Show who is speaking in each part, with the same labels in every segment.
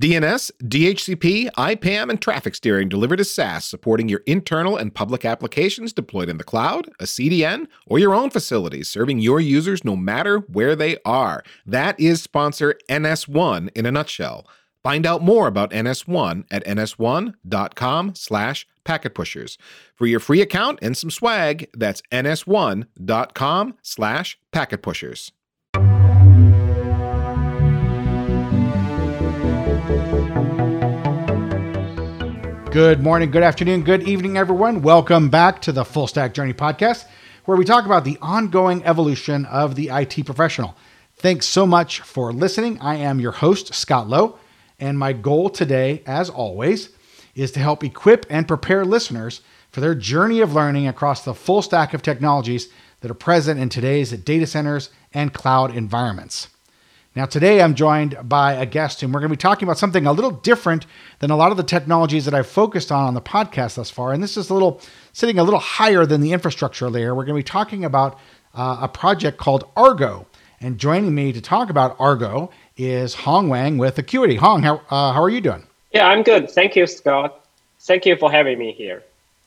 Speaker 1: DNS, DHCP, IPAM, and traffic steering delivered as SaaS, supporting your internal and public applications deployed in the cloud, a CDN, or your own facilities, serving your users no matter where they are. That is sponsor NS1 in a nutshell. Find out more about NS1 at ns1.com slash packetpushers. For your free account and some swag, that's ns1.com slash packetpushers.
Speaker 2: Good morning, good afternoon, good evening, everyone. Welcome back to the Full Stack Journey podcast, where we talk about the ongoing evolution of the IT professional. Thanks so much for listening. I am your host, Scott Lowe, and my goal today, as always, is to help equip and prepare listeners for their journey of learning across the full stack of technologies that are present in today's data centers and cloud environments. Now, today I'm joined by a guest, and we're going to be talking about something a little different than a lot of the technologies that I've focused on on the podcast thus far. And this is a little sitting a little higher than the infrastructure layer. We're going to be talking about uh, a project called Argo. And joining me to talk about Argo is Hong Wang with Akuity. Hong, how, uh, how are you doing?
Speaker 3: Yeah, I'm good. Thank you, Scott. Thank you for having me here.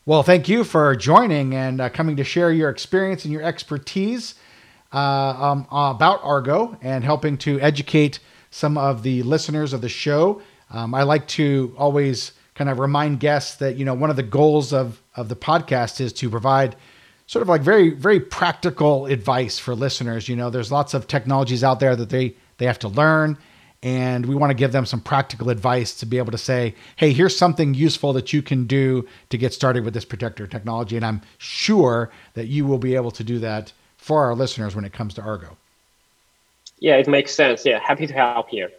Speaker 2: Well, thank you for joining and uh, coming to share your experience and your expertise um, about Argo and helping to educate some of the listeners of the show. Um, I like to always kind of remind guests that you know one of the goals of of the podcast is to provide sort of like very very practical advice for listeners. You know, there's lots of technologies out there that they they have to learn and we want to give them some practical advice to be able to say, hey, here's something useful that you can do to get started with this protector technology. And I'm sure that you will be able to do that for our listeners when it comes to Argo.
Speaker 3: Yeah, it makes sense. Yeah, happy to help here.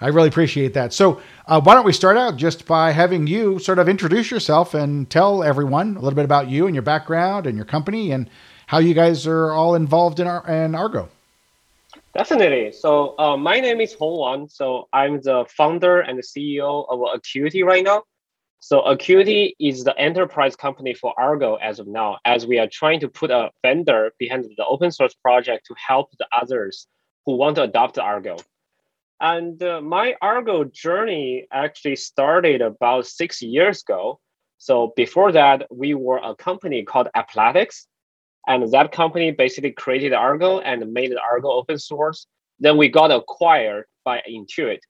Speaker 2: I really appreciate that. So, uh, why don't we start out just by having you sort of introduce yourself and tell everyone a little bit about you and your background and your company and how you guys are all involved in, our, in Argo?
Speaker 3: Definitely. So uh, my name is Hong Wang. So I'm the founder and the CEO of Akuity right now. So Akuity is the enterprise company for Argo as of now, as we are trying to put a vendor behind the open source project to help the others who want to adopt Argo. And uh, my Argo journey actually started about six years ago. So before that, we were a company called Applatix, and that company basically created Argo and made Argo open source. Then we got acquired by Intuit.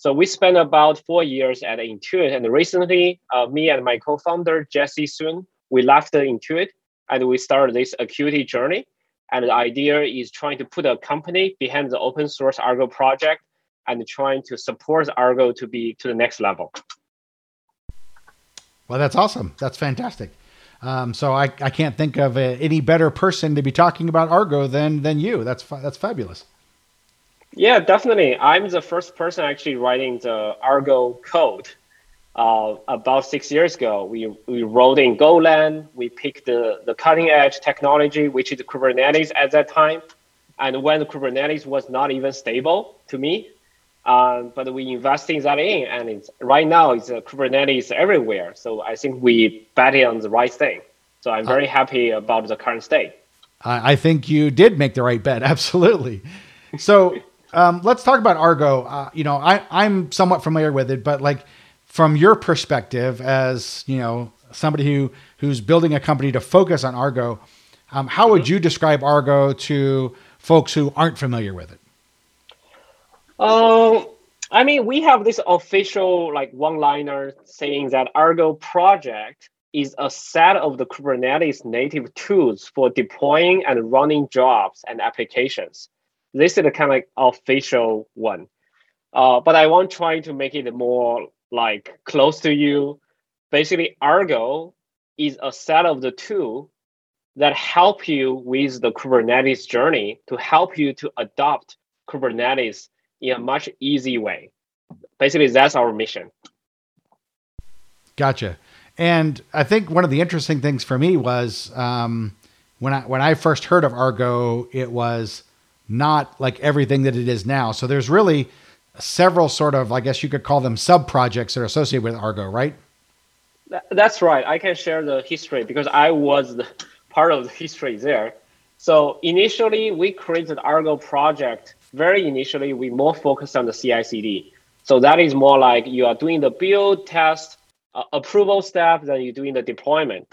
Speaker 3: So we spent about four years at Intuit. And recently, uh, me and my co-founder, Jesse Suen, we left Intuit and we started this Akuity journey. And the idea is trying to put a company behind the open source Argo project and trying to support Argo to be to the next level.
Speaker 2: Well, that's awesome. That's fantastic. Um, so I, I can't think of a, any better person to be talking about Argo than than you. That's that's fabulous.
Speaker 3: Yeah, definitely. I'm the first person actually writing the Argo code. Uh, about six years ago, we, we wrote in Golang. We picked the, the cutting edge technology, which is Kubernetes at that time. And when Kubernetes was not even stable to me, um, but we invested that in, and it's, right now it's uh, Kubernetes everywhere. So I think we betted on the right thing. So I'm very uh, happy about the current state.
Speaker 2: I think you did make the right bet. Absolutely. So um, let's talk about Argo. Uh, you know, I, I'm somewhat familiar with it, but like from your perspective, as you know, somebody who who's building a company to focus on Argo, um, how would mm-hmm. you describe Argo to folks who aren't familiar with it?
Speaker 3: Um, I mean, we have this official like one-liner saying that Argo project is a set of the Kubernetes native tools for deploying and running jobs and applications. This is kind of like official one. Uh, but I want trying to make it more like close to you. Basically, Argo is a set of the tool that help you with the Kubernetes journey to help you to adopt Kubernetes in a much easy way. Basically, that's our mission.
Speaker 2: Gotcha. And I think one of the interesting things for me was um, when I when I first heard of Argo, it was not like everything that it is now. So there's really several sort of, I guess you could call them sub projects that are associated with Argo, right?
Speaker 3: That's right. I can share the history because I was part of the history there. So initially, we created Argo project very initially, we more focused on the CI/CD. So that is more like you are doing the build, test, uh, approval step, then you're doing the deployment.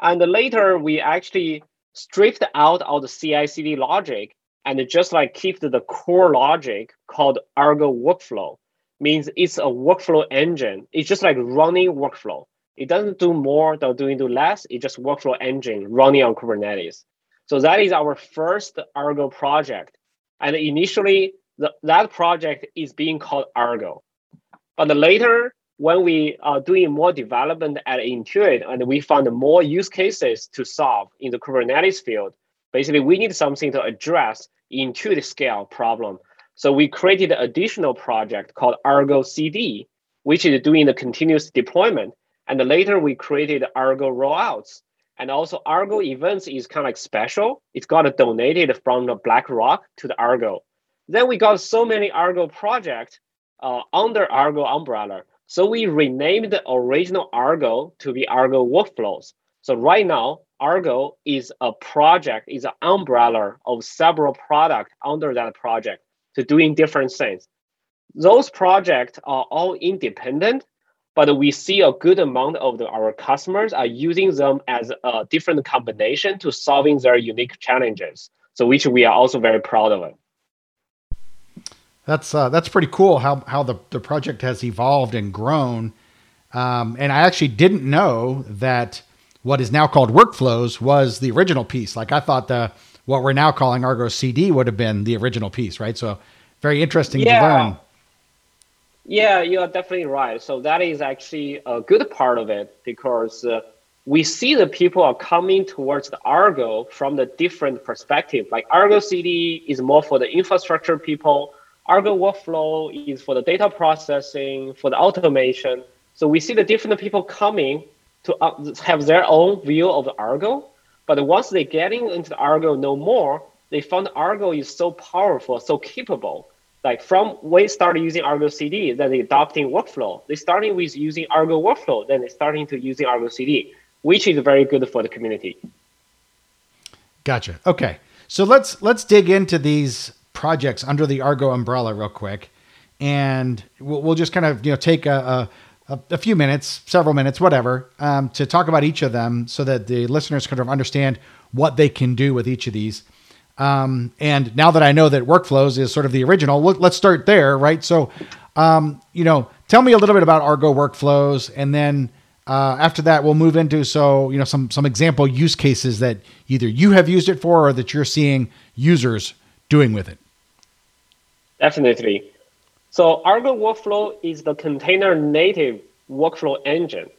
Speaker 3: And later we actually stripped out all the CI/CD logic and just like keep the core logic called Argo workflow. Means it's a workflow engine. It's just like running workflow. It doesn't do more than doing do less. It's just workflow engine running on Kubernetes. So that is our first Argo project. And initially, the, that project is being called Argo. But later, when we are doing more development at Intuit and we found more use cases to solve in the Kubernetes field, basically we need something to address Intuit scale problem. So we created an additional project called Argo CD, which is doing the continuous deployment. And later we created Argo rollouts. And also Argo events is kind of like special. It's got donated from the BlackRock to the Argo. Then we got so many Argo projects uh, under Argo umbrella. So we renamed the original Argo to be Argo Workflows. So right now, Argo is a project, is an umbrella of several products under that project to doing different things. Those projects are all independent, but we see a good amount of the, our customers are using them as a different combination to solving their unique challenges. So which we are also very proud of.
Speaker 2: That's uh, that's pretty cool how how the, the project has evolved and grown. Um, and I actually didn't know that what is now called workflows was the original piece. Like I thought the what we're now calling Argo CD would have been the original piece, right? So very interesting yeah. to learn.
Speaker 3: Yeah, you are definitely right. So that is actually a good part of it because uh, we see the people are coming towards the Argo from the different perspective. Like Argo CD is more for the infrastructure people. Argo workflow is for the data processing, for the automation. So we see the different people coming to uh, have their own view of Argo. But once they getting into the Argo no more, they found Argo is so powerful, so capable. Like from we started using Argo CD, then they adopting workflow. They starting with using Argo workflow, then they starting to using Argo CD, which is very good for the community.
Speaker 2: Gotcha. Okay. So let's let's dig into these projects under the Argo umbrella real quick, and we'll, we'll just kind of you know take a, a, a few minutes, several minutes, whatever, um, to talk about each of them, so that the listeners kind of understand what they can do with each of these. Um, and now that I know that workflows is sort of the original, let's start there, right? So, um, you know, tell me a little bit about Argo workflows, and then uh, after that, we'll move into so you know some some example use cases that either you have used it for or that you're seeing users doing with it.
Speaker 3: Definitely. So Argo Workflow is the container native workflow engine.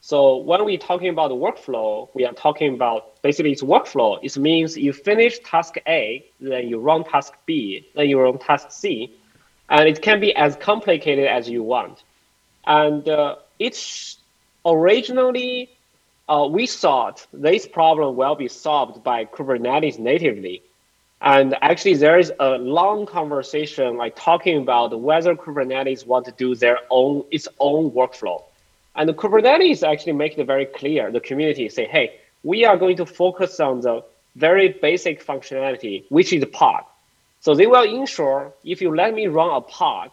Speaker 3: So when we're talking about workflow, we are talking about basically it's workflow. It means you finish task A, then you run task B, then you run task C, and it can be as complicated as you want. And uh, it's originally uh, we thought this problem will be solved by Kubernetes natively. And actually, there is a long conversation like talking about whether Kubernetes want to do their own its own workflow. And Kubernetes actually make it very clear. The community say, hey, we are going to focus on the very basic functionality, which is pod. So they will ensure if you let me run a pod,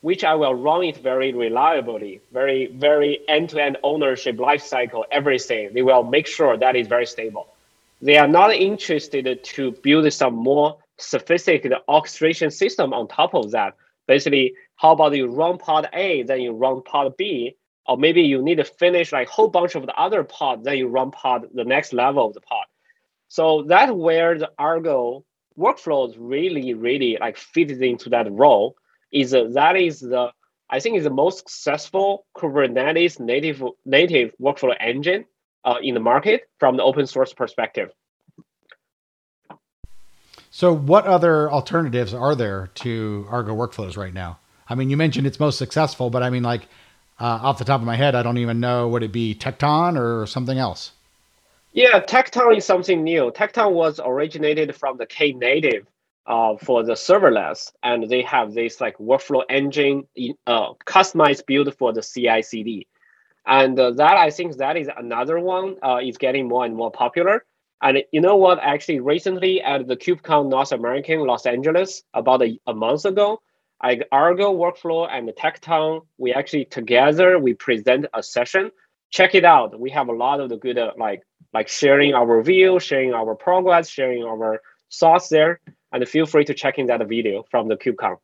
Speaker 3: which I will run it very reliably, very, very end-to-end ownership, lifecycle, everything. They will make sure that is very stable. They are not interested to build some more sophisticated orchestration system on top of that. Basically, how about you run pod A, then you run pod B, or maybe you need to finish like whole bunch of the other pod, then you run pod the next level of the pod. So that's where the Argo workflows really, really like fits into that role. Is uh, that is the I think is the most successful Kubernetes native native workflow engine uh, in the market from the open source perspective.
Speaker 2: So, what other alternatives are there to Argo workflows right now? I mean, you mentioned it's most successful, but I mean, like uh, off the top of my head, I don't even know would it be Tekton or something else?
Speaker 3: Yeah, Tekton is something new. Tekton was originated from the Knative uh, for the serverless, and they have this like workflow engine uh, customized build for the CI/CD. And uh, that I think that is another one uh, is getting more and more popular. And you know what? Actually, recently at the KubeCon North American Los Angeles, about a, a month ago, like Argo workflow and Tekton, we actually together we present a session. Check it out. We have a lot of the good uh, like like sharing our view, sharing our progress, sharing our thoughts there, and feel free to check in that video from the KubeCon.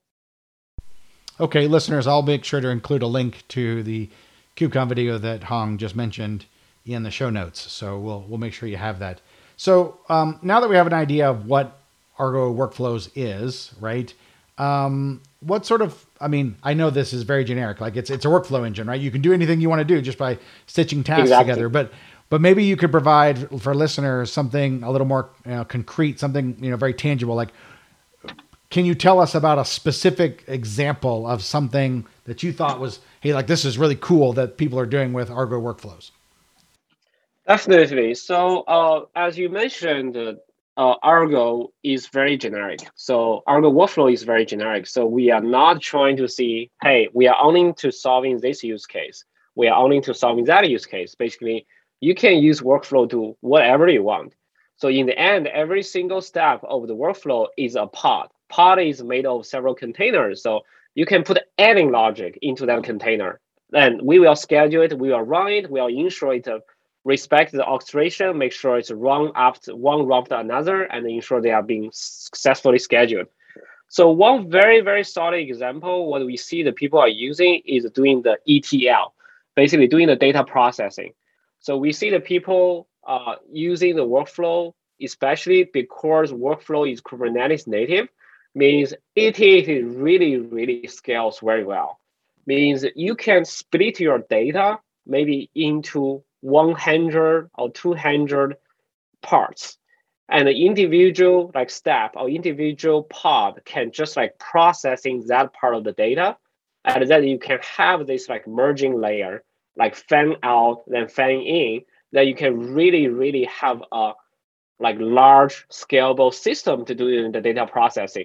Speaker 2: Okay, listeners, I'll make sure to include a link to the KubeCon video that Hong just mentioned in the show notes. So we'll we'll make sure you have that. So um, now that we have an idea of what Argo Workflows is, right? Um, what sort of I mean, I know this is very generic. Like it's it's a workflow engine, right? You can do anything you want to do just by stitching tasks exactly. together. But but maybe you could provide for listeners something a little more you know, concrete, something you know very tangible. Like, can you tell us about a specific example of something that you thought was hey, like this is really cool that people are doing with Argo workflows?
Speaker 3: Definitely. So, uh, as you mentioned, uh, Argo is very generic. So Argo workflow is very generic. So we are not trying to see, hey, we are only to solving this use case. We are only to solving that use case. Basically, you can use workflow to whatever you want. So in the end, every single step of the workflow is a pod. Pod is made of several containers. So you can put any logic into that container. Then we will schedule it, we will run it, we will ensure it respect the orchestration, make sure it's run after one run after another, and ensure they are being successfully scheduled. So one very, very solid example, what we see the people are using is doing the ETL, basically doing the data processing. So we see the people uh, using the workflow, especially because workflow is Kubernetes native, means it really, really scales very well. Means you can split your data maybe into 100 or 200 parts. And the individual like step or individual pod can just like processing that part of the data. And then you can have this like merging layer like fan out then fan in that you can really really have a like large scalable system to do the data processing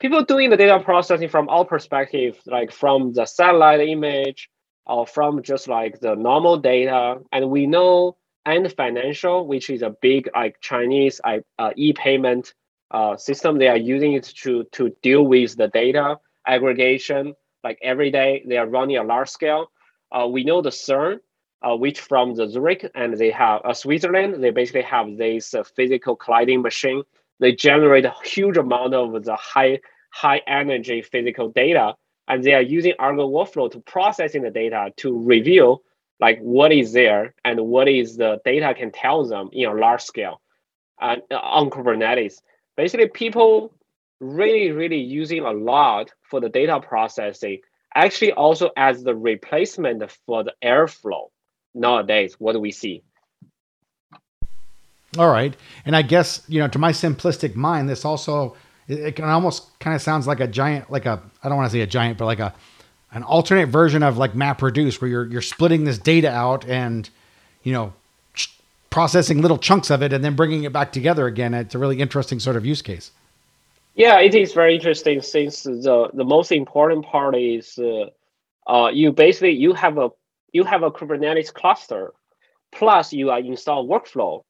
Speaker 3: people doing the data processing from our perspective like from the satellite image or from just like the normal data. And we know and Financial, which is a big like Chinese uh, e-payment uh, system, they are using it to to deal with the data aggregation. Like every day, they are running a large scale. Uh, we know the CERN, uh, which from the Zurich, and they have uh, Switzerland. They basically have this uh, physical colliding machine. They generate a huge amount of the high high energy physical data and they are using Argo workflow to processing the data to reveal like what is there and what is the data can tell them in a large scale and uh, on Kubernetes. Basically, people really, really using a lot for the data processing, actually also as the replacement for the Airflow nowadays, what do we see?
Speaker 2: All right. And I guess, you know, to my simplistic mind, this also it, can almost kind of sounds like a giant, like a I don't want to say a giant, but like a an alternate version of like MapReduce, where you're you're splitting this data out and you know processing little chunks of it and then bringing it back together again. It's a really interesting sort of use case.
Speaker 3: Yeah, it is very interesting since the the most important part is uh, uh, you basically you have a you have a Kubernetes cluster, plus you are install workflow,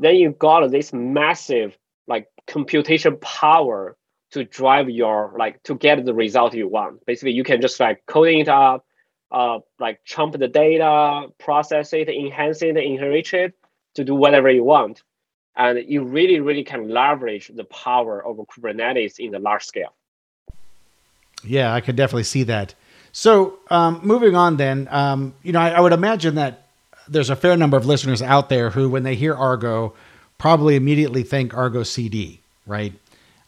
Speaker 3: then you got this massive like computation power to drive your like to get the result you want. Basically, you can just like coding it up, uh, like chunk the data, process it, enhance it, enrich it to do whatever you want, and you really, really can leverage the power of Kubernetes in the large scale.
Speaker 2: Yeah, I could definitely see that. So, um, moving on, then, um, you know, I, I would imagine that there's a fair number of listeners out there who, when they hear Argo, probably immediately think Argo CD, right?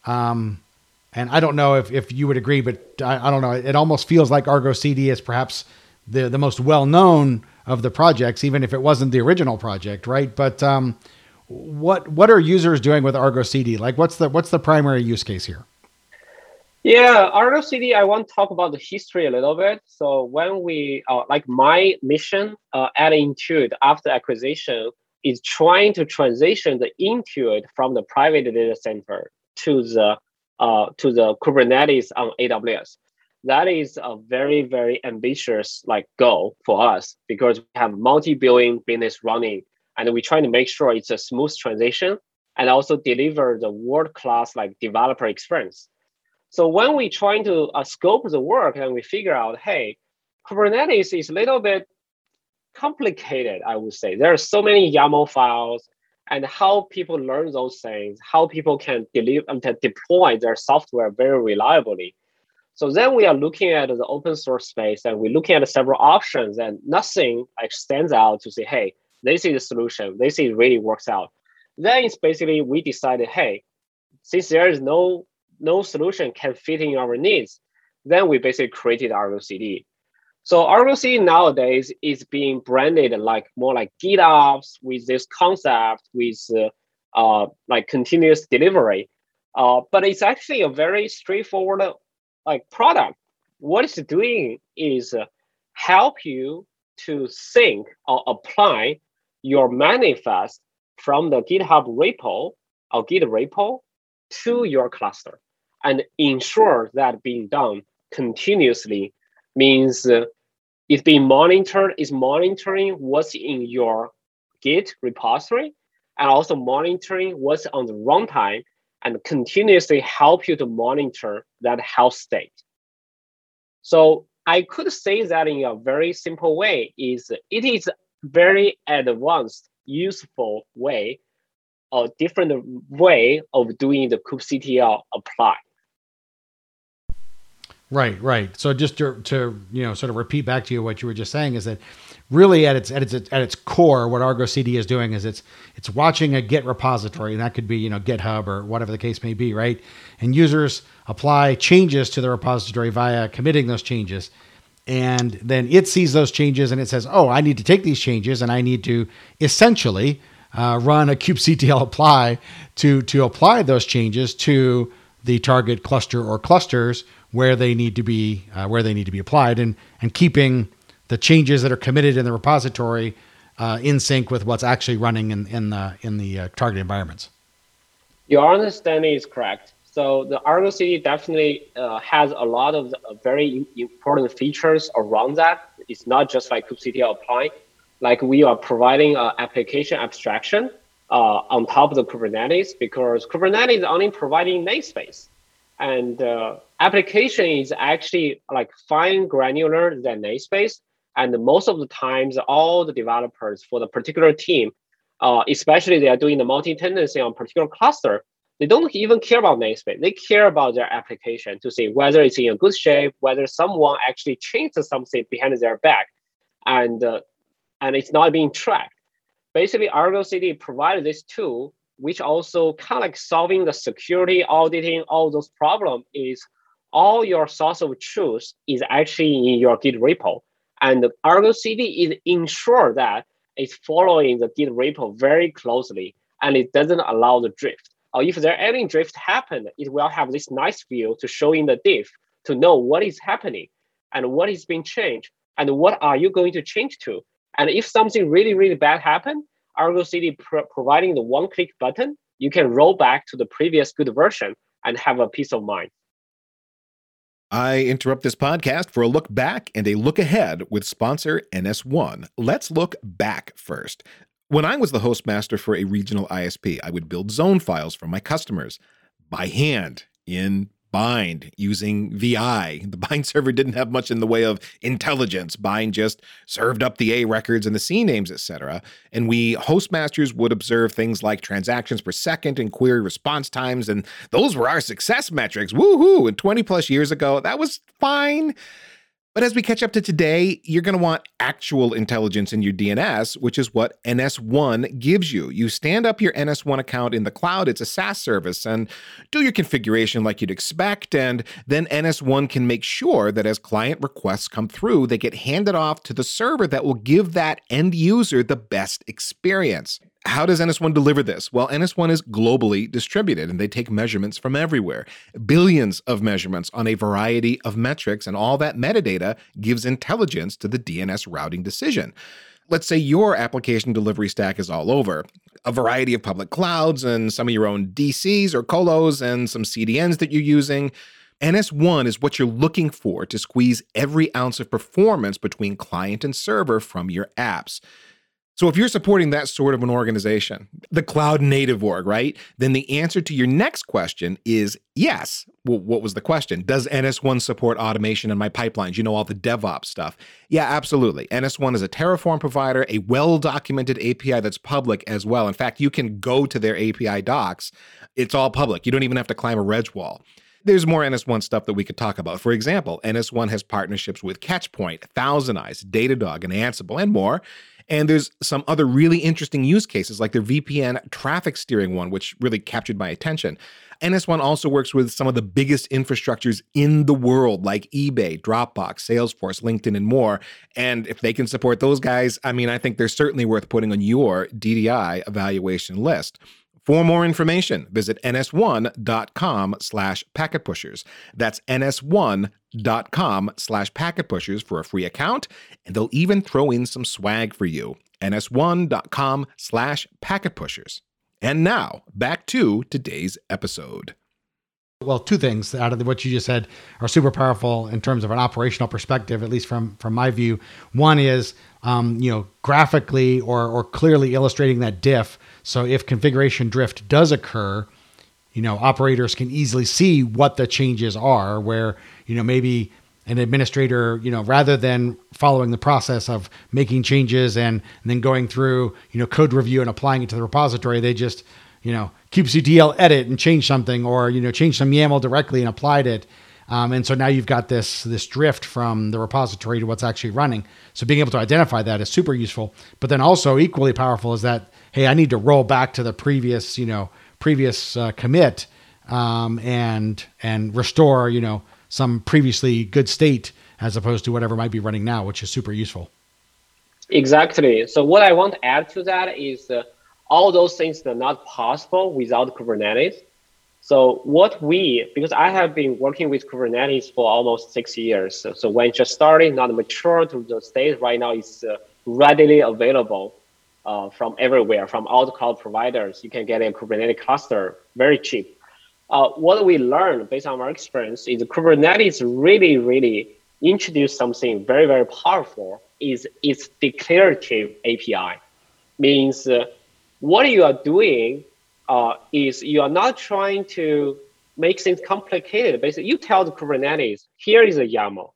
Speaker 2: Um, and I don't know if, if you would agree, but I, I, don't know. It almost feels like Argo CD is perhaps the, the most well known of the projects, even if it wasn't the original project, right? But um, what what are users doing with Argo CD? Like, what's the what's the primary use case here?
Speaker 3: Yeah, Argo CD. I want to talk about the history a little bit. So when we uh, like my mission uh, at Intuit after acquisition, is trying to transition the Intuit from the private data center to the uh, to the Kubernetes on AWS. That is a very very ambitious like goal for us because we have multi-billion business running, and we're trying to make sure it's a smooth transition and also deliver the world class like developer experience. So when we trying to uh, scope the work and we figure out, hey, Kubernetes is a little bit complicated, I would say. There are so many YAML files and how people learn those things, how people can deliver and deploy their software very reliably. So then we are looking at the open source space and we're looking at several options and nothing like stands out to say, hey, this is the solution. This is really works out. Then it's basically we decided, hey, since there is no no solution can fit in our needs, then we basically created Argo CD. So Argo CD nowadays is being branded like more like GitOps with this concept with uh, uh, like continuous delivery. Uh, but it's actually a very straightforward like product. What it's doing is uh, help you to sync or apply your manifest from the GitHub repo or Git repo to your cluster and ensure that being done continuously means uh, it's being monitored, is monitoring what's in your Git repository and also monitoring what's on the runtime and continuously help you to monitor that health state. So I could say that in a very simple way is it is very advanced, useful way, a different way of doing the kubectl apply.
Speaker 2: Right, right. So just to, to you know sort of repeat back to you what you were just saying is that really at its at its at its core, what Argo CD is doing is it's it's watching a Git repository, and that could be you know GitHub or whatever the case may be, right? And users apply changes to the repository via committing those changes, and then it sees those changes and it says, oh, I need to take these changes and I need to essentially uh, run a kubectl apply to to apply those changes to the target cluster or clusters where they need to be uh, where they need to be applied and and keeping the changes that are committed in the repository uh, in sync with what's actually running in in the in the uh, target environments.
Speaker 3: Your understanding is correct. So the Argo CD definitely uh, has a lot of uh, very important features around that. It's not just like kubectl apply. Like we are providing an application abstraction uh, on top of the Kubernetes because Kubernetes is only providing namespace. And uh, application is actually like fine granular than namespace. And most of the times, all the developers for the particular team, uh, especially they are doing the multi-tenancy on particular cluster, they don't even care about namespace. They care about their application to see whether it's in a good shape, whether someone actually changed something behind their back, and uh, and it's not being tracked. Basically, Argo CD provided this tool which also kind of like solving the security auditing, all those problems is all your source of truth is actually in your Git repo. And Argo CD is ensure that it's following the Git repo very closely and it doesn't allow the drift. Or if there any drift happen, it will have this nice view to show in the diff to know what is happening and what is being changed and what are you going to change to. And if something really, really bad happened, Argo CD pro- providing the one click button, you can roll back to the previous good version and have a peace of mind.
Speaker 1: I interrupt this podcast for a look back and a look ahead with sponsor NS1. Let's look back first. When I was the host master for a regional ISP, I would build zone files for my customers by hand in Bind using VI. The Bind server didn't have much in the way of intelligence. Bind just served up the A records and the C names, etc. And we hostmasters would observe things like transactions per second and query response times, and those were our success metrics. Woohoo! And 20 plus years ago, that was fine. But as we catch up to today, you're going to want actual intelligence in your DNS, which is what NS1 gives you. You stand up your NS1 account in the cloud, it's a SaaS service, and do your configuration like you'd expect. And then NS1 can make sure that as client requests come through, they get handed off to the server that will give that end user the best experience. How does NS1 deliver this? Well, NS1 is globally distributed and they take measurements from everywhere. Billions of measurements on a variety of metrics, and all that metadata gives intelligence to the DNS routing decision. Let's say your application delivery stack is all over a variety of public clouds and some of your own DCs or colos and some CDNs that you're using. NS1 is what you're looking for to squeeze every ounce of performance between client and server from your apps. So if you're supporting that sort of an organization, the cloud native org, right? Then the answer to your next question is yes. Well, what was the question? Does NS1 support automation in my pipelines? You know, all the DevOps stuff. Yeah, absolutely. NS1 is a Terraform provider, a well documented API that's public as well. In fact, you can go to their API docs, it's all public. You don't even have to climb a reg wall. There's more NS1 stuff that we could talk about. For example, NS1 has partnerships with Catchpoint, ThousandEyes, Datadog, and Ansible, and more. And there's some other really interesting use cases, like their VPN traffic steering one, which really captured my attention. NS1 also works with some of the biggest infrastructures in the world, like eBay, Dropbox, Salesforce, LinkedIn, and more. And if they can support those guys, I mean, I think they're certainly worth putting on your DDI evaluation list. For more information, visit ns1.com slash packetpushers. That's ns1.com slash packetpushers for a free account, and they'll even throw in some swag for you. ns1.com slash packetpushers. And now, back to today's episode.
Speaker 2: Well, two things out of what you just said are super powerful in terms of an operational perspective, at least from from my view. One is, um, you know, graphically or or clearly illustrating that diff. So if configuration drift does occur, you know, operators can easily see what the changes are. Where you know maybe an administrator, you know, rather than following the process of making changes and, and then going through, you know, code review and applying it to the repository, they just you know, kubectl edit and change something, or you know, change some YAML directly and applied it. Um, and so now you've got this this drift from the repository to what's actually running. So being able to identify that is super useful. But then also equally powerful is that hey, I need to roll back to the previous you know previous uh, commit um, and and restore you know some previously good state as opposed to whatever might be running now, which is super useful.
Speaker 3: Exactly. So what I want to add to that is. Uh, all those things are not possible without Kubernetes. So what we, because I have been working with Kubernetes for almost six years. So, so when just starting, not mature to the state, right now it's uh, readily available uh, from everywhere, from all the cloud providers. You can get a Kubernetes cluster very cheap. Uh, what we learned based on our experience is Kubernetes really, really introduced something very, very powerful is its declarative API. Means uh, what you are doing uh, is you are not trying to make things complicated. Basically, you tell the Kubernetes, here is a YAML,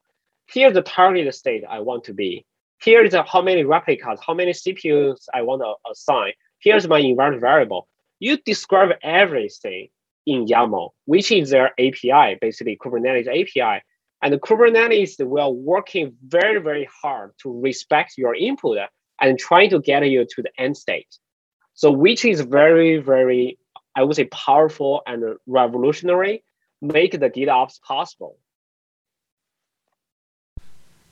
Speaker 3: here's the target state I want to be, here is how many replicas, how many CPUs I want to assign, here's my environment variable. You describe everything in YAML, which is their API, basically Kubernetes API. And Kubernetes will working very, very hard to respect your input and trying to get you to the end state. So which is very, very, I would say powerful and revolutionary, make the GitOps possible.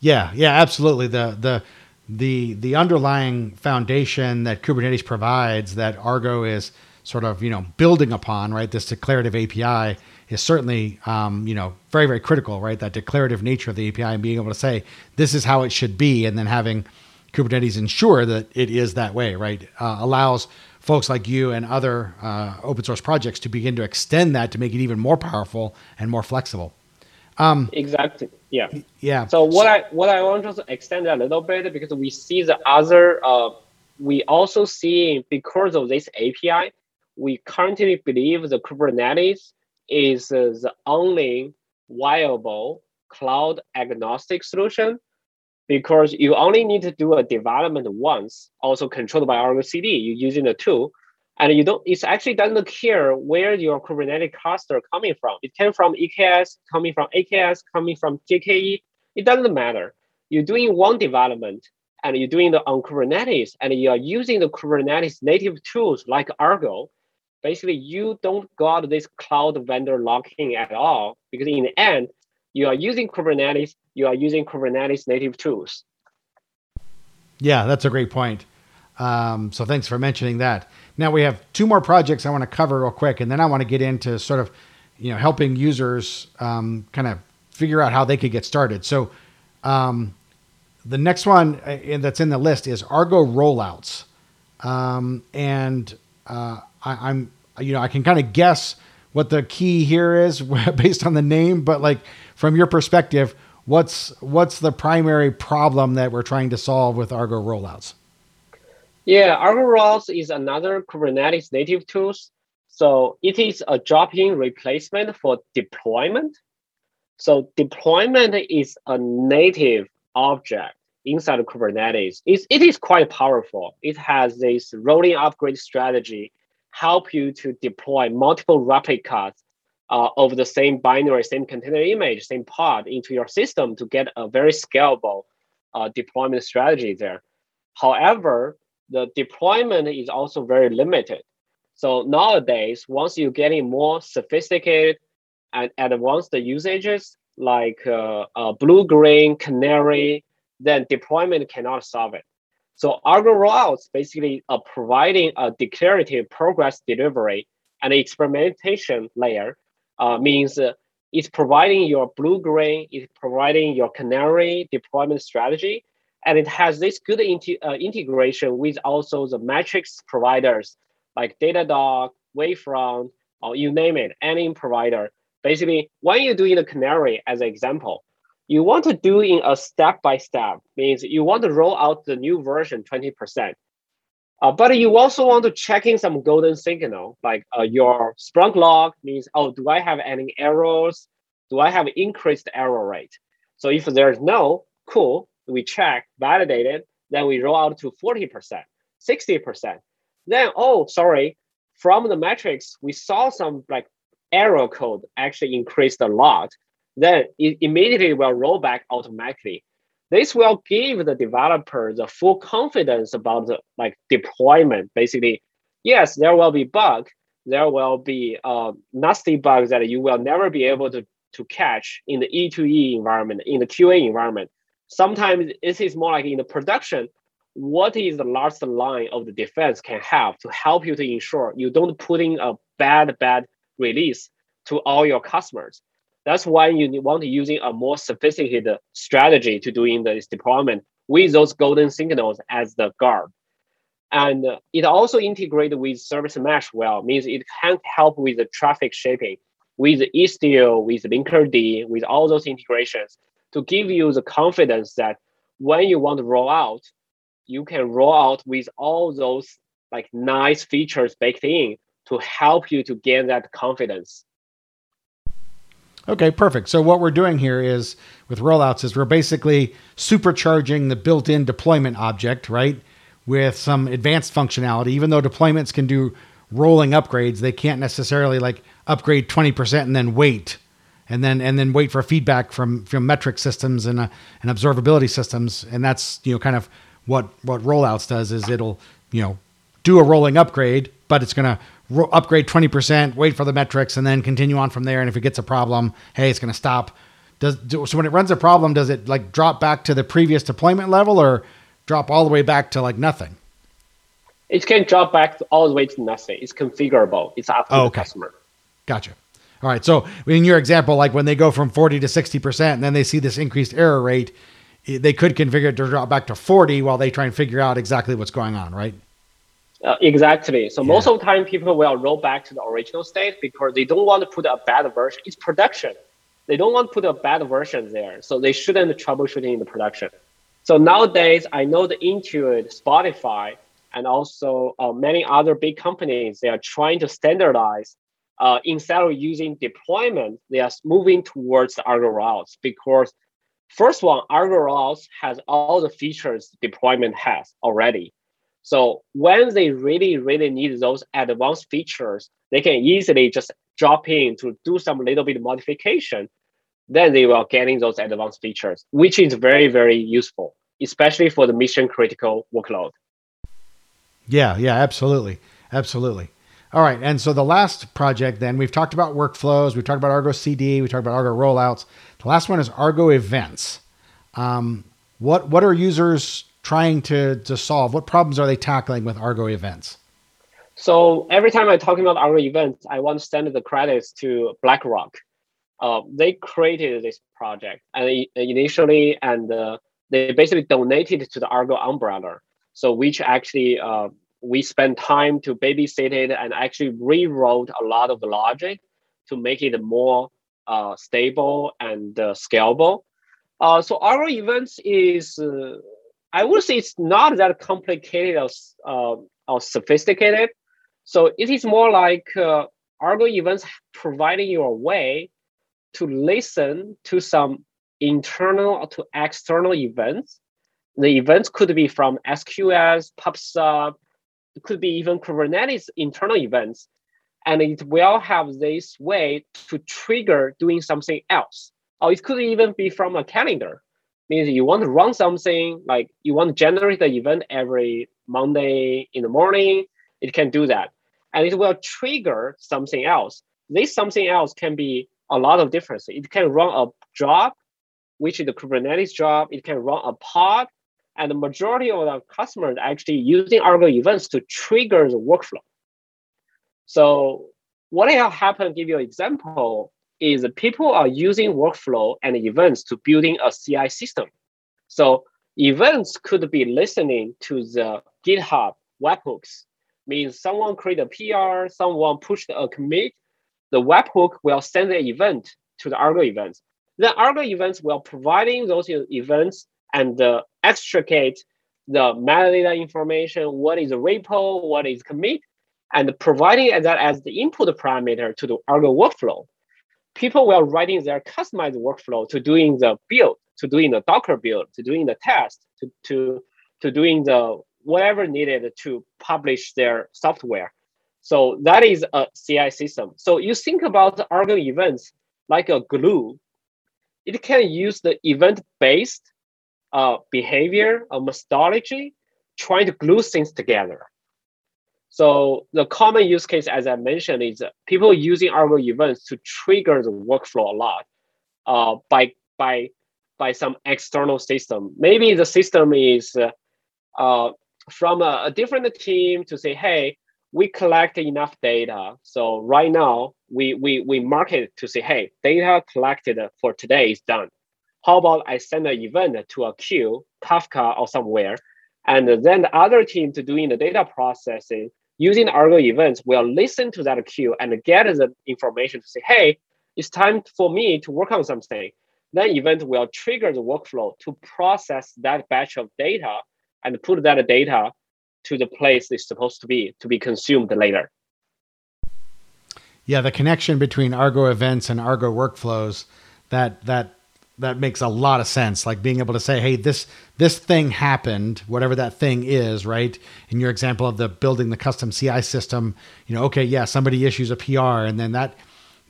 Speaker 2: Yeah, yeah, absolutely. The the the the underlying foundation that Kubernetes provides that Argo is sort of you know building upon, right? This declarative API is certainly um, you know very very critical, right? That declarative nature of the API and being able to say this is how it should be, and then having Kubernetes ensure that it is that way, right? Uh, allows folks like you and other uh, open source projects to begin to extend that to make it even more powerful and more flexible.
Speaker 3: Um, exactly. Yeah.
Speaker 2: Yeah.
Speaker 3: So what I what I want to extend a little bit because we see the other. Uh, we also see because of this API, we currently believe the Kubernetes is uh, the only viable cloud agnostic solution because you only need to do a development once, also controlled by Argo CD. You're using the tool, and you don't. It actually doesn't care where your Kubernetes cluster coming from. It came from EKS, coming from AKS, coming from GKE. It doesn't matter. You're doing one development, and you're doing the on Kubernetes, and you are using the Kubernetes native tools like Argo. Basically, you don't got this cloud vendor locking at all because in the end, you are using Kubernetes, you are using Kubernetes native tools.
Speaker 2: Yeah, that's a great point. Um, so thanks for mentioning that. Now we have two more projects I want to cover real quick, and then I want to get into sort of, you know, helping users um, kind of figure out how they could get started. So um, the next one uh, that's in the list is Argo rollouts, um, and uh, I, I'm you know I can kind of guess what the key here is based on the name, but like from your perspective, what's what's the primary problem that we're trying to solve with Argo rollouts?
Speaker 3: Yeah, Argo Rollouts is another Kubernetes native tools. So it is a drop-in replacement for deployment. So deployment is a native object inside of Kubernetes. It's, it is quite powerful. It has this rolling upgrade strategy, help you to deploy multiple replicas uh, of the same binary, same container image, same pod into your system to get a very scalable uh, deployment strategy there. However, the deployment is also very limited. So nowadays, once you're getting more sophisticated and advanced usages like uh, uh, blue green, canary, then deployment cannot solve it. So Argo rollouts basically are providing a declarative progress delivery and experimentation layer uh, means uh, it's providing your blue green, it's providing your canary deployment strategy, and it has this good inti- uh, integration with also the metrics providers like Datadog, Wavefront, or you name it, any provider. Basically, when you're doing the canary as an example, you want to do in a step by step means you want to roll out the new version 20%. Uh, but you also want to check in some golden signal, like uh, your Splunk log means, oh, do I have any errors? Do I have increased error rate? So if there's no, cool, we check, validate it, then we roll out to 40%, 60%. Then, oh, sorry, from the metrics, we saw some like error code actually increased a lot. Then it immediately will roll back automatically. This will give the developer the full confidence about the like deployment. Basically, yes, there will be bug, there will be uh, nasty bugs that you will never be able to, to catch in the E2E environment, in the QA environment. Sometimes this is more like in the production. What is the last line of the defense can have to help you to ensure you don't put in a bad, bad release to all your customers. That's why you want to using a more sophisticated strategy to doing this deployment with those golden signals as the guard. And it also integrated with service mesh well, means it can help with the traffic shaping, with Istio, with Linkerd, with all those integrations to give you the confidence that when you want to roll out, you can roll out with all those like nice features baked in to help you to gain that confidence.
Speaker 2: Okay, perfect. So what we're doing here is with rollouts is we're basically supercharging the built-in deployment object, right? With some advanced functionality. Even though deployments can do rolling upgrades, they can't necessarily like upgrade 20% and then wait and then and then wait for feedback from from metric systems and uh, and observability systems and that's you know kind of what what rollouts does is it'll you know do a rolling upgrade but it's going to ro- upgrade 20%, wait for the metrics, and then continue on from there. And if it gets a problem, hey, it's going to stop. Does do, so when it runs a problem, does it like drop back to the previous deployment level or drop all the way back to like nothing?
Speaker 3: It can drop back all the way to nothing. It's configurable. It's up to oh, okay. the customer.
Speaker 2: Gotcha. All right. So in your example, like when they go from 40 to 60% and then they see this increased error rate, they could configure it to drop back to 40 while they try and figure out exactly what's going on, right?
Speaker 3: Uh, exactly. So yeah. most of the time, people will roll back to the original state because they don't want to put a bad version. It's production. They don't want to put a bad version there, so they shouldn't troubleshooting in the production. So nowadays, I know the Intuit, Spotify, and also uh, many other big companies, they are trying to standardize. Uh, instead of using deployment, they are moving towards the Argo rollouts because first one, Argo rollouts has all the features deployment has already. So when they really, really need those advanced features, they can easily just drop in to do some little bit modification. Then they will getting those advanced features, which is very, very useful, especially for the mission critical workload.
Speaker 2: Yeah, yeah, absolutely. Absolutely. All right. And so the last project, then we've talked about workflows, we've talked about Argo CD, we talked about Argo rollouts. The last one is Argo events. Um, what what are users trying to, to solve? What problems are they tackling with Argo events?
Speaker 3: So every time I'm talking about Argo events, I want to send the credits to BlackRock. Uh, they created this project and initially, and uh, they basically donated to the Argo umbrella. So which actually uh, we spent time to babysit it and actually rewrote a lot of the logic to make it more uh, stable and uh, scalable. Uh, so Argo events is I would say it's not that complicated or, uh, or sophisticated. So it is more like uh, Argo events providing you a way to listen to some internal or to external events. The events could be from SQS, PubSub, could be even Kubernetes internal events. And it will have this way to trigger doing something else. Or it could even be from a calendar. Means you want to run something like you want to generate the event every Monday in the morning, it can do that. And it will trigger something else. This something else can be a lot of difference. It can run a job, which is the Kubernetes job. It can run a pod, and the majority of the customers actually using Argo events to trigger the workflow. So what will happen, give you an example, is people are using workflow and events to building a CI system. So events could be listening to the GitHub webhooks, means someone create a PR, someone pushed a uh, commit, the webhook will send the event to the Argo events. Then Argo events will providing those events and uh, extricate the metadata information, what is a repo, what is commit, and providing that as the input parameter to the Argo workflow. People will writing their customized workflow to doing the build, to doing the Docker build, to doing the test, to, to, to doing the whatever needed to publish their software. So that is a CI system. So you think about Argo events like a glue. It can use the event-based uh, behavior, a methodology, trying to glue things together. So the common use case, as I mentioned, is people using our events to trigger the workflow a lot uh, by by by some external system. Maybe the system is uh, from a, a, different team to say, hey, we collect enough data. So right now we we we mark it to say, hey, data collected for today is done. How about I send an event to a queue, Kafka or somewhere, and then the other team to doing the data processing using Argo events will listen to that queue and get the information to say, hey, it's time for me to work on something. Then event will trigger the workflow to process that batch of data and put that data to the place it's supposed to be to be consumed later.
Speaker 2: Yeah, the connection between Argo events and Argo workflows that that that makes a lot of sense like being able to say hey this this thing happened whatever that thing is right? In your example of the building the custom ci system you know okay yeah somebody issues a pr and then that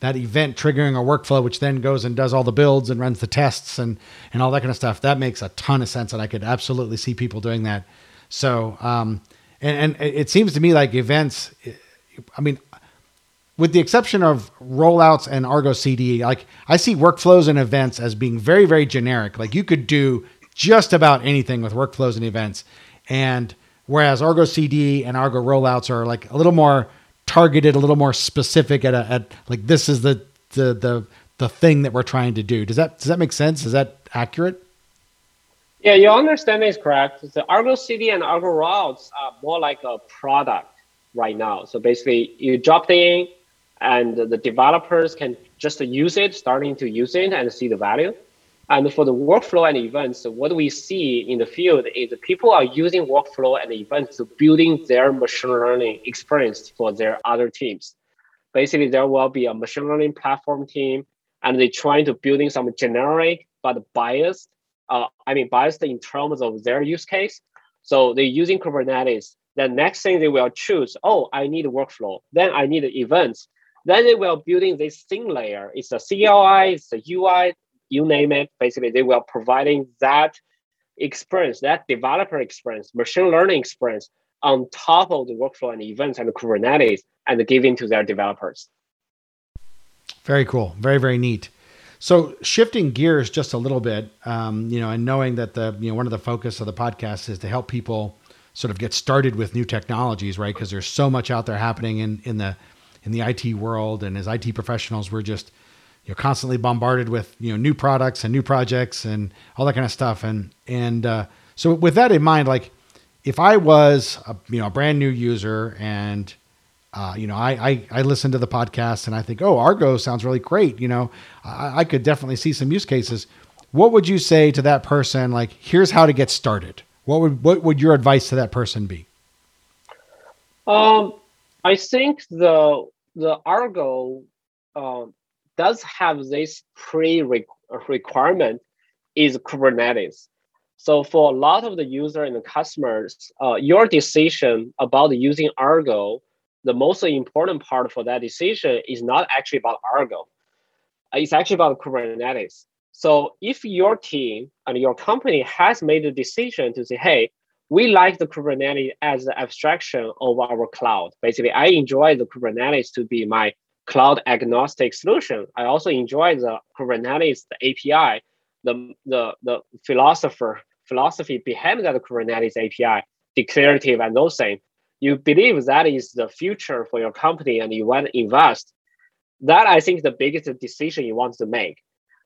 Speaker 2: that event triggering a workflow which then goes and does all the builds and runs the tests and and all that kind of stuff that makes a ton of sense and i could absolutely see people doing that. So um and and it seems to me like events i mean with the exception of rollouts and Argo CD, like I see workflows and events as being very, very generic. Like you could do just about anything with workflows and events. And whereas Argo CD and Argo rollouts are like a little more targeted, a little more specific at a, at like this is the, the, the, the thing that we're trying to do. Does that, does that make sense? Is that accurate?
Speaker 3: Yeah, your understanding is correct. The Argo CD and Argo routes are more like a product right now. So basically you drop in, and the developers can just use it, starting to use it and see the value. And for the workflow and events, what we see in the field is people are using workflow and events to building their machine learning experience for their other teams. Basically, there will be a machine learning platform team, and they're trying to building some generic but biased. Uh, I mean, biased in terms of their use case. So they're using Kubernetes. The next thing they will choose, oh, I need workflow. Then I need events. Then they will building this thin layer. It's a CLI, it's a UI, you name it. Basically, they will providing that experience, that developer experience, machine learning experience on top of the workflow and events and Kubernetes and giving to their developers.
Speaker 2: Very cool. Very, very neat. So shifting gears just a little bit, um, you know, and knowing that the, you know, one of the focus of the podcast is to help people sort of get started with new technologies, right? Because there's so much out there happening in, in the in the IT world, and as IT professionals, we're just you know constantly bombarded with you know new products and new projects and all that kind of stuff. And and uh, so with that in mind, like if I was a, you know a brand new user and uh, you know, I, I, I listen to the podcast and I think, oh, Argo sounds really great. You know, I, I could definitely see some use cases. What would you say to that person? Like, here's how to get started, what would what would your advice to that person be?
Speaker 3: Um, I think the the Argo um, does have this pre requirement is Kubernetes. So for a lot of the user and the customers, uh, your decision about using Argo, the most important part for that decision is not actually about Argo. It's actually about Kubernetes. So if your team and your company has made a decision to say, hey, we like the Kubernetes as the abstraction of our cloud. Basically, I enjoy the Kubernetes to be my cloud agnostic solution. I also enjoy the Kubernetes, the API, the, the, the philosopher philosophy behind that Kubernetes API, declarative and those things. You believe that is the future for your company and you want to invest. That I think the biggest decision you want to make.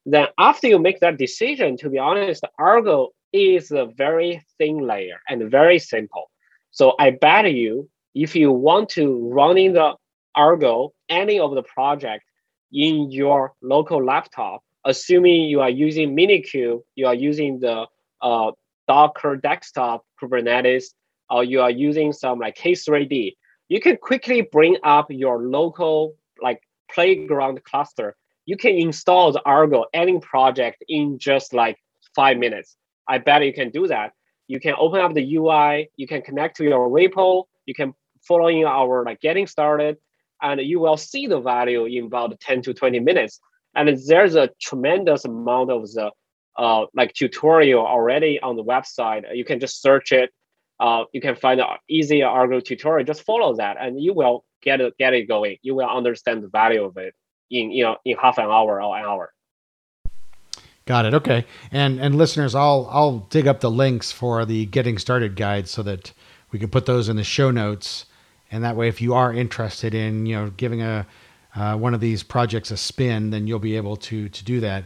Speaker 3: Then after you make that decision, to be honest, Argo is a very thin layer and very simple. So I bet you, if you want to run in the Argo, any of the project in your local laptop, assuming you are using Minikube, you are using the uh, Docker desktop Kubernetes, or you are using some like K3D, you can quickly bring up your local like playground cluster. You can install the Argo any project in just like five minutes. I bet you can do that. You can open up the UI, you can connect to your repo, you can follow in our like getting started, and you will see the value in about 10 to 20 minutes. And there's a tremendous amount of the uh, like tutorial already on the website. You can just search it. Uh, you can find an easy Argo tutorial. Just follow that, and you will get it get it going. You will understand the value of it in you know in half an hour or an hour.
Speaker 2: Got it. Okay. And and listeners, I'll I'll dig up the links for the getting started guide so that we can put those in the show notes. And that way, if you are interested in you know giving a uh, one of these projects a spin, then you'll be able to to do that.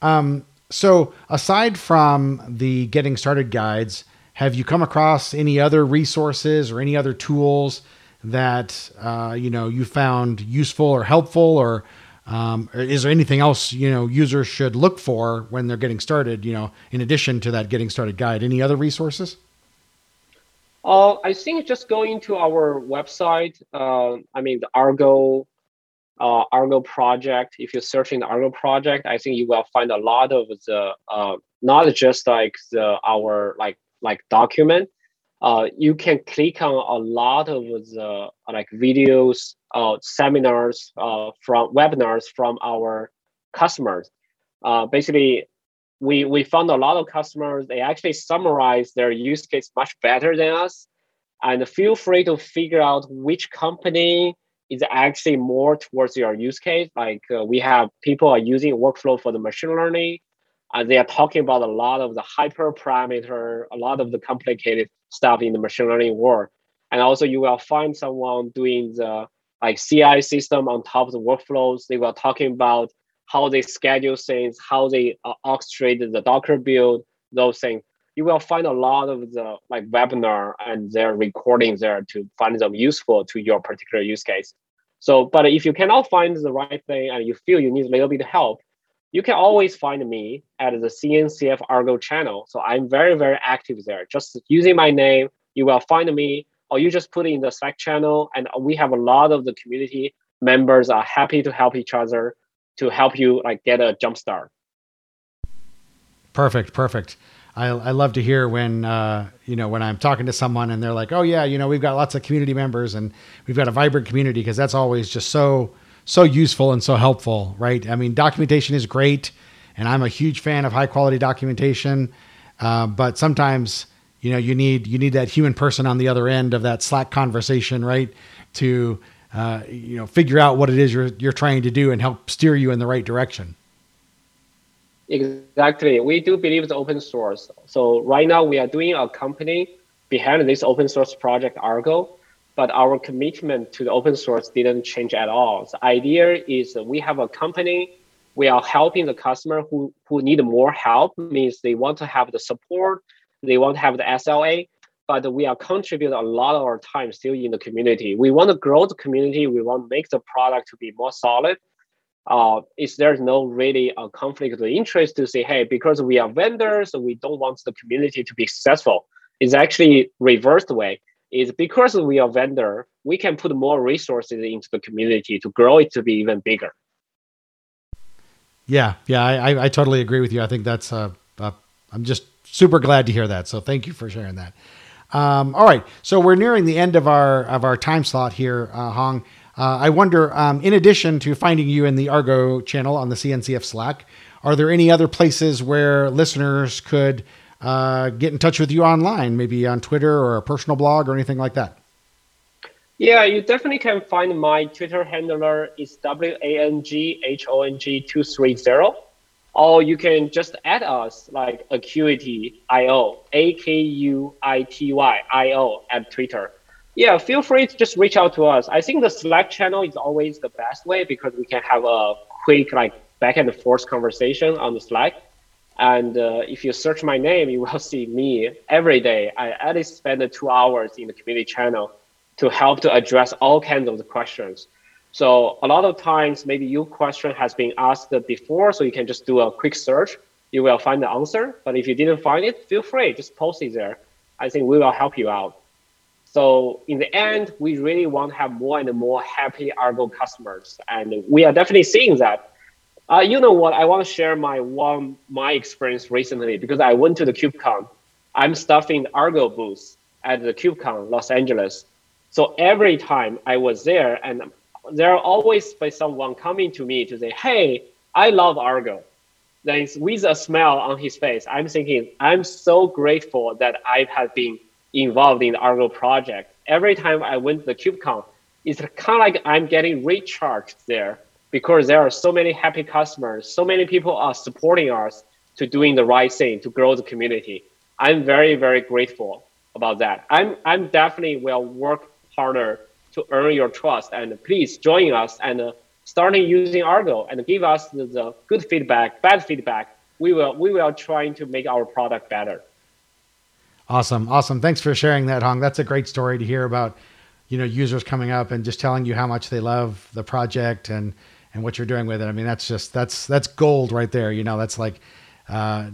Speaker 2: Um, so aside from the getting started guides, have you come across any other resources or any other tools that uh, you know you found useful or helpful or um, is there anything else you know users should look for when they're getting started? You know, in addition to that getting started guide, any other resources?
Speaker 3: Uh, I think just going to our website. Uh, I mean, the Argo uh, Argo project. If you're searching the Argo project, I think you will find a lot of the uh, not just like the our like like document, uh, you can click on a lot of the like videos, uh, seminars, uh, from webinars from our customers. Uh, basically, we we found a lot of customers they actually summarize their use case much better than us, and feel free to figure out which company is actually more towards your use case. Like uh, we have people are using workflow for the machine learning uh, they are talking about a lot of the hyperparameter, a lot of the complicated stuff in the machine learning world. And also you will find someone doing the like CI system on top of the workflows. They were talking about how they schedule things, how they uh, orchestrate the Docker build, those things. You will find a lot of the like webinar and their recordings there to find them useful to your particular use case. So, but if you cannot find the right thing and you feel you need a little bit of help, you can always find me at the CNCF Argo channel. So I'm very, very active there. Just using my name, you will find me, or you just put in the Slack channel. And we have a lot of the community members are happy to help each other to help you like get a jump start.
Speaker 2: Perfect, perfect. I, I love to hear when uh, you know when I'm talking to someone and they're like, "Oh yeah, you know we've got lots of community members and we've got a vibrant community," because that's always just so so useful and so helpful, right? I mean, documentation is great, and I'm a huge fan of high quality documentation. Uh, but sometimes, you know, you need you need that human person on the other end of that Slack conversation, right? To uh, you know, figure out what it is you're you're trying to do and help steer you in the right direction.
Speaker 3: Exactly. We do believe the open source. So right now we are doing a company behind this open source project Argo but our commitment to the open source didn't change at all. The idea is we have a company, we are helping the customer who, who need more help, means they want to have the support, they want to have the SLA, but we are contributing a lot of our time still in the community. We want to grow the community, we want to make the product to be more solid. Uh, is there no really a conflict of interest to say, hey, because we are vendors, we don't want the community to be successful It's actually reversed way. Is because we are vendor, we can put more resources into the community to grow it to be even bigger.
Speaker 2: Yeah, yeah, I, I totally agree with you. I think that's uh, uh, I'm just super glad to hear that. So thank you for sharing that. Um, all right, so we're nearing the end of our of our time slot here, uh, Hong. Uh, I wonder, um, in addition to finding you in the Argo channel on the CNCF Slack, are there any other places where listeners could uh, get in touch with you online, maybe on Twitter or a personal blog or anything like that?
Speaker 3: Yeah, you definitely can find my Twitter handler is W A N G H O N G two three zero, or you can just add us like Akuity IO A K U I T Y I O at Twitter. Yeah, feel free to just reach out to us. I think the Slack channel is always the best way because we can have a quick like back and forth conversation on the Slack. And uh, if you search my name, you will see me every day. I at least spend two hours in the community channel to help to address all kinds of the questions. So a lot of times, maybe your question has been asked before, so you can just do a quick search. You will find the answer. But if you didn't find it, feel free, just post it there. I think we will help you out. So in the end, we really want to have more and more happy Argo customers, and we are definitely seeing that. Uh, you know what? I want to share my one my experience recently because I went to the KubeCon. I'm stuffing the Argo booth at the KubeCon Los Angeles. So every time I was there, and there are always by someone coming to me to say, "Hey, I love Argo." Then with a smile on his face, I'm thinking, I'm so grateful that I have been involved in the Argo project. Every time I went to the KubeCon, it's kind of like I'm getting recharged there because there are so many happy customers, so many people are supporting us to doing the right thing to grow the community. I'm very, very grateful about that. I'm, I'm definitely will work harder to earn your trust and please join us and uh, starting using Argo and give us the, the good feedback, bad feedback. We will, we will trying to make our product better.
Speaker 2: Awesome. Awesome. Thanks for sharing that, Hong. That's a great story to hear about, you know, users coming up and just telling you how much they love the project and, and what you're doing with it. I mean, that's just, that's, that's gold right there. You know, that's like, uh,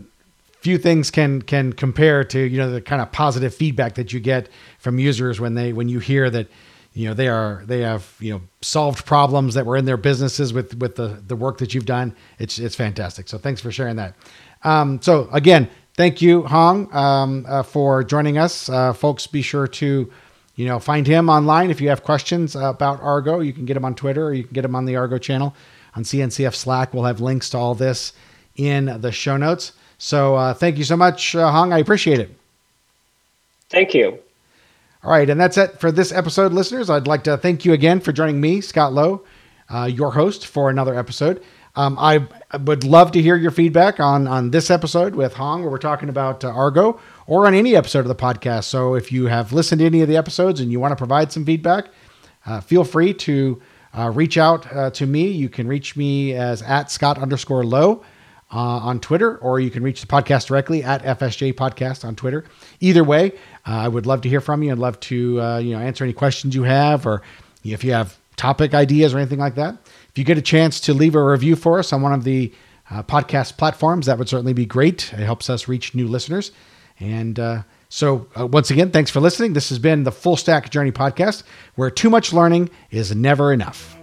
Speaker 2: few things can, can compare to, you know, the kind of positive feedback that you get from users when they, when you hear that, you know, they are, they have, you know, solved problems that were in their businesses with, with the, the work that you've done. It's, it's fantastic. So thanks for sharing that. Um, so again, thank you, Hong, um, uh, for joining us. Uh, folks, be sure to, you know, find him online. If you have questions about Argo, you can get him on Twitter or you can get him on the Argo channel on CNCF Slack. We'll have links to all this in the show notes. So uh, thank you so much, uh, Hong. I appreciate it.
Speaker 3: Thank you.
Speaker 2: All right, and that's it for this episode, listeners. I'd like to thank you again for joining me, Scott Lowe, uh, your host, for another episode. Um, I would love to hear your feedback on on this episode with Hong, where we're talking about uh, Argo, or on any episode of the podcast. So if you have listened to any of the episodes and you want to provide some feedback, uh, feel free to uh, reach out uh, to me. You can reach me as at Scott underscore Lowe. Uh, on Twitter, or you can reach the podcast directly at FSJ Podcast on Twitter. Either way, uh, I would love to hear from you. I'd love to you know answer any questions you have, or if you have topic ideas or anything like that. If you get a chance to leave a review for us on one of the uh, podcast platforms, that would certainly be great. It helps us reach new listeners. And uh, so, uh, once again, thanks for listening. This has been the Full Stack Journey podcast, where too much learning is never enough.